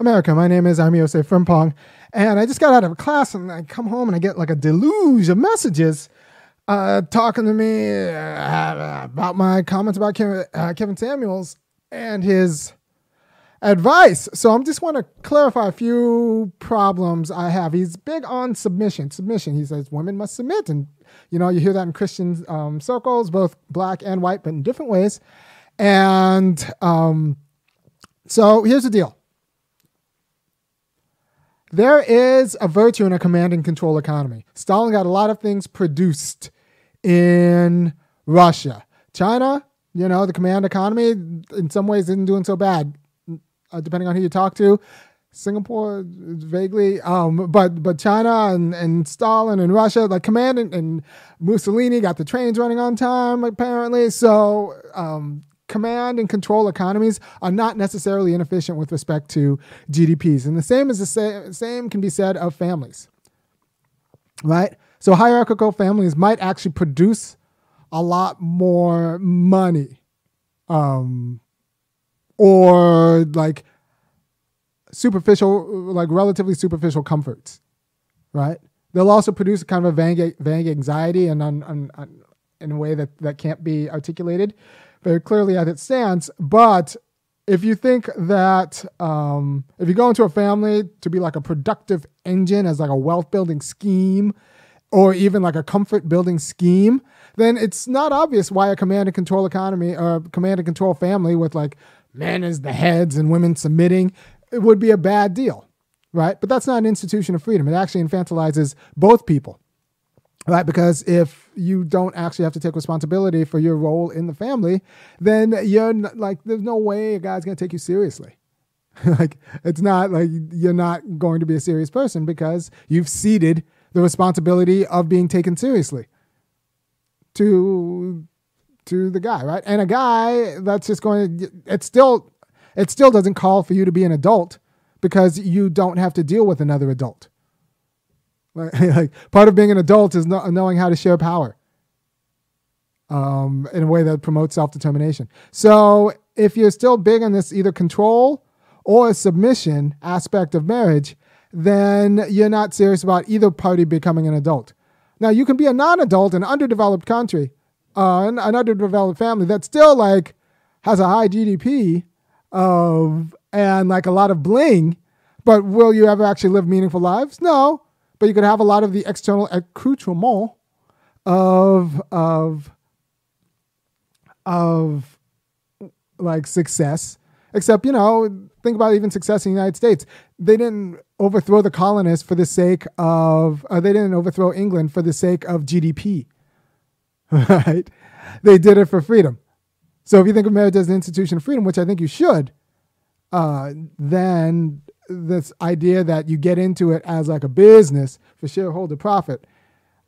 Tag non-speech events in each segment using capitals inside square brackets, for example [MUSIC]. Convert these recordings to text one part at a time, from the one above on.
America. My name is Irami Osei-Frimpong, and I just got out of class, and I come home and I get like a deluge of messages uh, talking to me uh, about my comments about Kevin, uh, Kevin Samuels and his advice. So I'm just want to clarify a few problems I have. He's big on submission. Submission. He says women must submit, and you know you hear that in Christian um, circles, both black and white, but in different ways. And um, so here's the deal. There is a virtue in a command and control economy. Stalin got a lot of things produced in Russia. China, you know, the command economy in some ways isn't doing so bad uh, depending on who you talk to. Singapore, vaguely, um, but but China and, and Stalin and Russia, like command and, and Mussolini got the trains running on time apparently. So um, command and control economies are not necessarily inefficient with respect to GDPs, and the same is the same, same can be said of families, right? So hierarchical families might actually produce a lot more money um, or like superficial, like relatively superficial comforts, right? They'll also produce kind of a vague, vague anxiety and un, in a way that, that can't be articulated very clearly as it stands. But if you think that um, if you go into a family to be like a productive engine as like a wealth building scheme, or even like a comfort building scheme, then it's not obvious why a command and control economy or command and control family with like men as the heads and women submitting, it would be a bad deal, right? But that's not an institution of freedom. It actually infantilizes both people, right? Because if you don't actually have to take responsibility for your role in the family, then you're not, like, there's no way a guy's going to take you seriously. [LAUGHS] like, it's not like you're not going to be a serious person because you've ceded the responsibility of being taken seriously to to the guy, right? And a guy that's just going to it still it still doesn't call for you to be an adult because you don't have to deal with another adult. [LAUGHS] Like, part of being an adult is not knowing how to share power um, in a way that promotes self determination. So if you're still big on this either control or submission aspect of marriage, then you're not serious about either party becoming an adult. Now, you can be a non adult in an underdeveloped country uh, an, an underdeveloped family that still like has a high GDP of and like a lot of bling, but will you ever actually live meaningful lives? No, but you could have a lot of the external accoutrement of of of like success. Except, you know, think about even success in the United States. They didn't overthrow the colonists for the sake of, uh, they didn't overthrow England for the sake of GDP. [LAUGHS] right? They did it for freedom. So if you think of marriage as an institution of freedom, which I think you should, uh, then this idea that you get into it as like a business for shareholder profit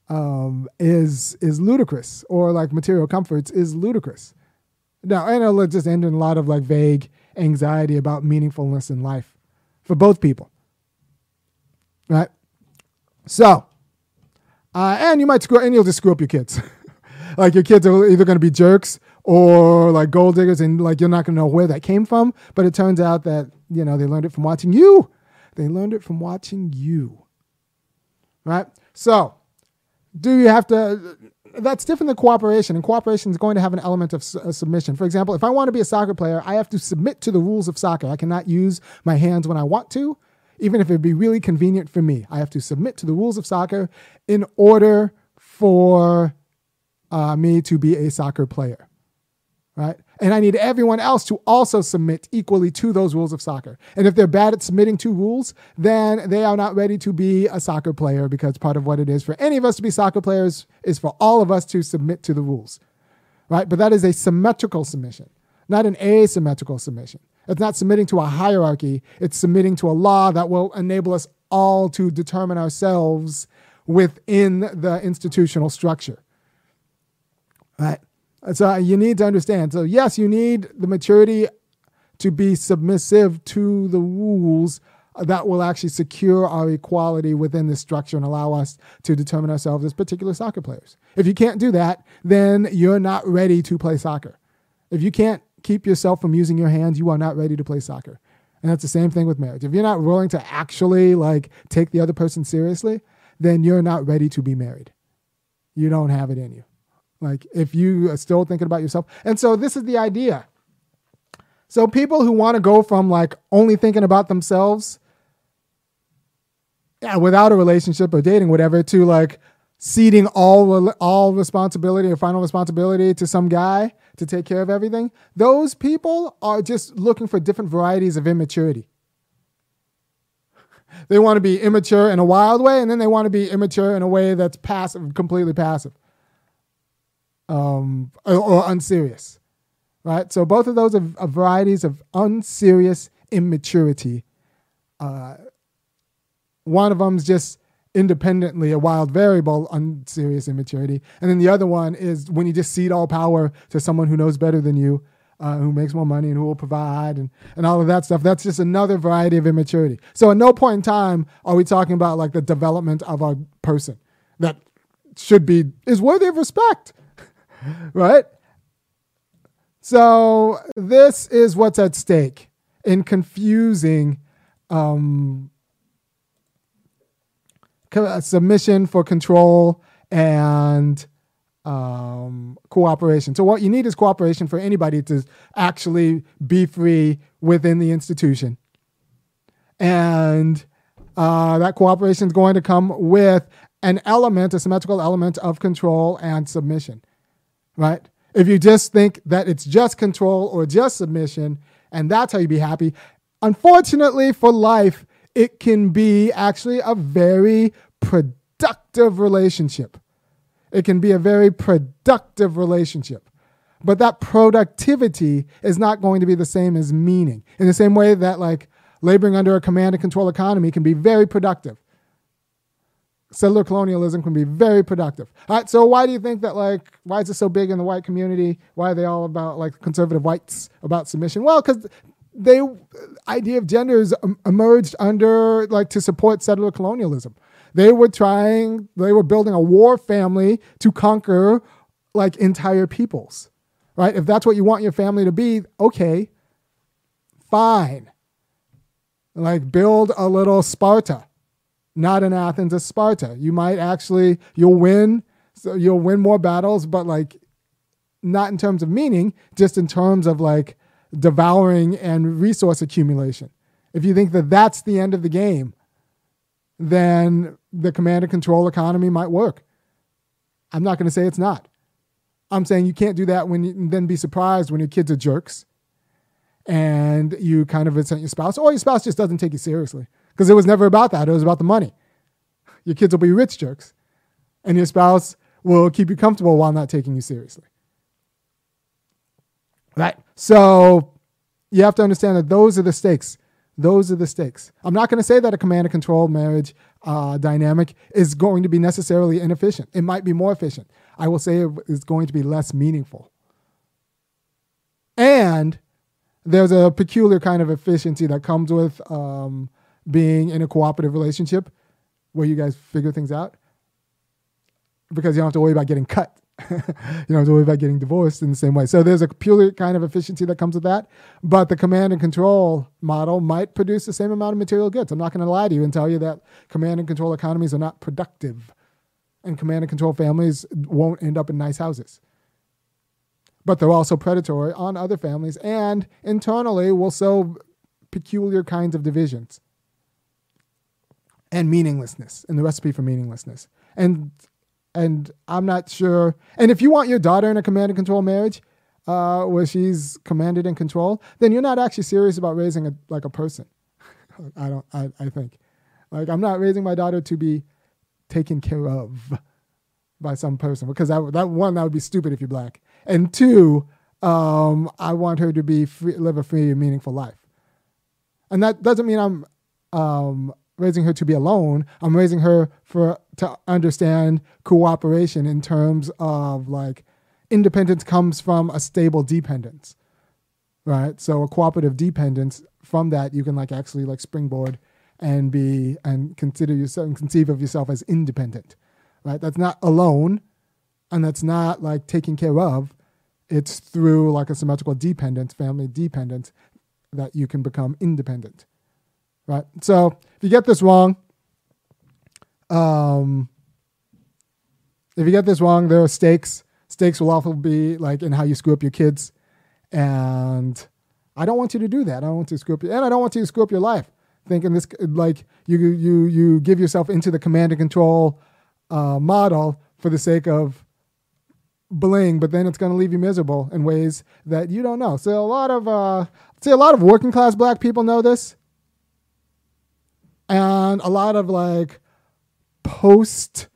um, is is ludicrous, or like material comforts is ludicrous. Now, and it'll just end in a lot of like vague anxiety about meaningfulness in life for both people, right? So, uh, and you might screw, and you'll just screw up your kids. [LAUGHS] like your kids are either going to be jerks or like gold diggers, and like you're not going to know where that came from. But it turns out that you know they learned it from watching you. They learned it from watching you. Right. So, do you have to? That's different than cooperation, and cooperation is going to have an element of su- uh, submission. For example, if I want to be a soccer player, I have to submit to the rules of soccer. I cannot use my hands when I want to, even if it'd be really convenient for me. I have to submit to the rules of soccer in order for uh, me to be a soccer player, right? And I need everyone else to also submit equally to those rules of soccer. And if they're bad at submitting to rules, then they are not ready to be a soccer player because part of what it is for any of us to be soccer players is for all of us to submit to the rules, right? But that is a symmetrical submission, not an asymmetrical submission. It's not submitting to a hierarchy, it's submitting to a law that will enable us all to determine ourselves within the institutional structure. Right. So uh, you need to understand. So yes, you need the maturity to be submissive to the rules that will actually secure our equality within this structure and allow us to determine ourselves as particular soccer players. If you can't do that, then you're not ready to play soccer. If you can't keep yourself from using your hands, you are not ready to play soccer. And that's the same thing with marriage. If you're not willing to actually like take the other person seriously, then you're not ready to be married. You don't have it in you. Like if you are still thinking about yourself. And so this is the idea. So people who want to go from like only thinking about themselves yeah, without a relationship or dating whatever to like ceding all all responsibility or final responsibility to some guy to take care of everything. Those people are just looking for different varieties of immaturity. They want to be immature in a wild way, and then they want to be immature in a way that's passive, completely passive, um, or, or unserious, right? So both of those are, are varieties of unserious immaturity. Uh, one of them's just independently a wild variable unserious immaturity, and then the other one is when you just cede all power to someone who knows better than you uh, who makes more money and who will provide and, and all of that stuff. That's just another variety of immaturity. So at no point in time are we talking about like the development of a person that should be is worthy of respect, right? So this is what's at stake in confusing um, submission for control and um, cooperation. So, what you need is cooperation for anybody to actually be free within the institution. And uh, that cooperation is going to come with an element, a symmetrical element of control and submission, right? If you just think that it's just control or just submission, and that's how you be happy, unfortunately for life, it can be actually a very productive relationship it can be a very productive relationship. But that productivity is not going to be the same as meaning. In the same way that, like, laboring under a command and control economy can be very productive. Settler colonialism can be very productive. All right, so why do you think that, like, why is it so big in the white community? Why are they all about, like, conservative whites about submission? Well, because they uh, idea of genders um, emerged under like to support settler colonialism they were trying, they were building a war family to conquer like entire peoples, right? If that's what you want your family to be, okay, fine. Like build a little Sparta, not in Athens, a Sparta. You might actually, you'll win, so you'll win more battles, but like not in terms of meaning, just in terms of like devouring and resource accumulation. If you think that that's the end of the game, then the command and control economy might work. I'm not going to say it's not. I'm saying you can't do that when you then be surprised when your kids are jerks and you kind of resent your spouse or your spouse just doesn't take you seriously because it was never about that. It was about the money. Your kids will be rich jerks and your spouse will keep you comfortable while not taking you seriously. Right? So you have to understand that those are the stakes. Those are the stakes. I'm not going to say that a command and control marriage uh, dynamic is going to be necessarily inefficient. It might be more efficient. I will say it is going to be less meaningful. And there's a peculiar kind of efficiency that comes with um, being in a cooperative relationship where you guys figure things out because you don't have to worry about getting cut [LAUGHS] you don't have to worry about getting divorced in the same way. So there's a purely kind of efficiency that comes with that. But the command and control model might produce the same amount of material goods. I'm not going to lie to you and tell you that command and control economies are not productive and command and control families won't end up in nice houses. But they're also predatory on other families and internally will sow peculiar kinds of divisions and meaninglessness and the recipe for meaninglessness. And and I'm not sure. And if you want your daughter in a command and control marriage, uh, where she's commanded and controlled, then you're not actually serious about raising a like a person. [LAUGHS] I don't. I, I think, like I'm not raising my daughter to be taken care of by some person because that that one that would be stupid if you're black, and two, um, I want her to be free, live a free and meaningful life, and that doesn't mean I'm um, raising her to be alone. I'm raising her for to understand cooperation in terms of like independence comes from a stable dependence, right? So a cooperative dependence from that you can like actually like springboard and be and consider yourself and conceive of yourself as independent, right? That's not alone, and that's not like taking care of. It's through like a symmetrical dependence, family dependence, that you can become independent. Right? So if you get this wrong, um, if you get this wrong, there are stakes. Stakes will often be like in how you screw up your kids. And I don't want you to do that. I don't want to screw up your, and I don't want you to screw up your life. Thinking this like you you you give yourself into the command and control uh, model for the sake of bling, but then it's going to leave you miserable in ways that you don't know. So a lot of uh, see a lot of working class black people know this, and a lot of like post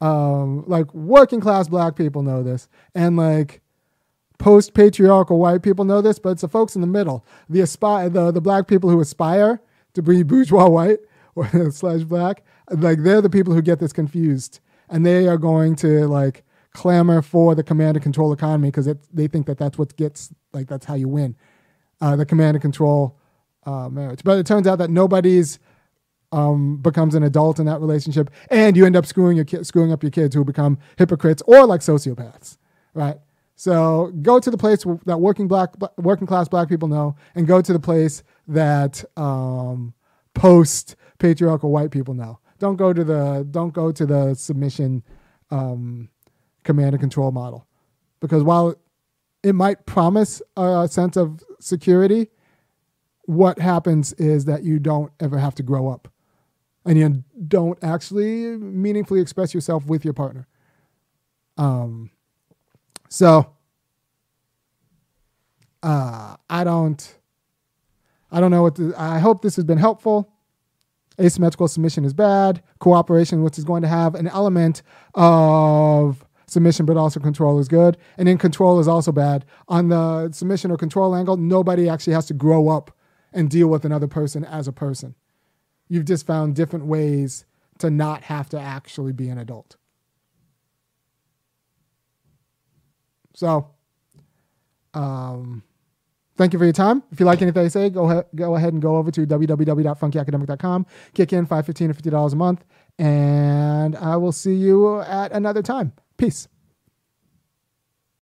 um, like working class black people know this, and like post patriarchal white people know this, but it's the folks in the middle, the aspire, the the black people who aspire to be bourgeois white [LAUGHS] or slash black, like they're the people who get this confused, and they are going to like clamor for the command and control economy because they think that that's what gets like that's how you win, uh, the command and control uh, marriage. But it turns out that nobody's um, becomes an adult in that relationship, and you end up screwing your ki- screwing up your kids who become hypocrites or like sociopaths, right? So go to the place that working black working class black people know, and go to the place that um, post patriarchal white people know. Don't go to the don't go to the submission um, command and control model, because while it might promise a sense of security, what happens is that you don't ever have to grow up and you don't actually meaningfully express yourself with your partner. Um, so uh, I don't, I don't know what. The, I hope this has been helpful. Asymmetrical submission is bad. Cooperation, which is going to have an element of submission but also control is good. And then control is also bad. On the submission or control angle, nobody actually has to grow up and deal with another person as a person. You've just found different ways to not have to actually be an adult. So, um, thank you for your time. If you like anything I say, go ahead, go ahead and go over to www.funkyacademic.com. Kick in five fifteen or fifty dollars a month, and I will see you at another time. Peace.